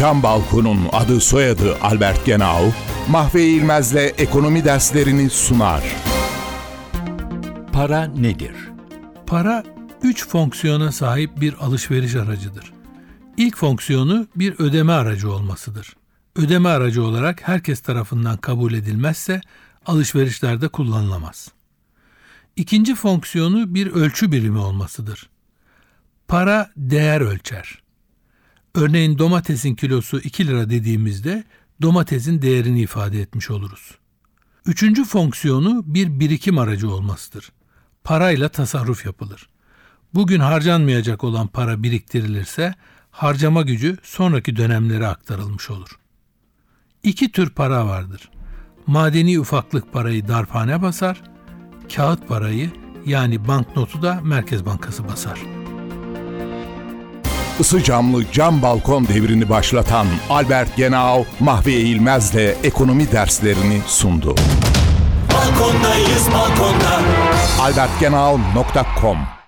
Cam Balkon'un adı soyadı Albert Genau, Mahve İlmez'le ekonomi derslerini sunar. Para nedir? Para üç fonksiyona sahip bir alışveriş aracıdır. İlk fonksiyonu bir ödeme aracı olmasıdır. Ödeme aracı olarak herkes tarafından kabul edilmezse alışverişlerde kullanılamaz. İkinci fonksiyonu bir ölçü birimi olmasıdır. Para değer ölçer. Örneğin domatesin kilosu 2 lira dediğimizde domatesin değerini ifade etmiş oluruz. Üçüncü fonksiyonu bir birikim aracı olmasıdır. Parayla tasarruf yapılır. Bugün harcanmayacak olan para biriktirilirse harcama gücü sonraki dönemlere aktarılmış olur. İki tür para vardır. Madeni ufaklık parayı darphane basar, kağıt parayı yani banknotu da Merkez Bankası basar. Isı camlı cam balkon devrini başlatan Albert Genau, Mahve İlmez'le ekonomi derslerini sundu. Balkondayız balkonda. albertgenau.com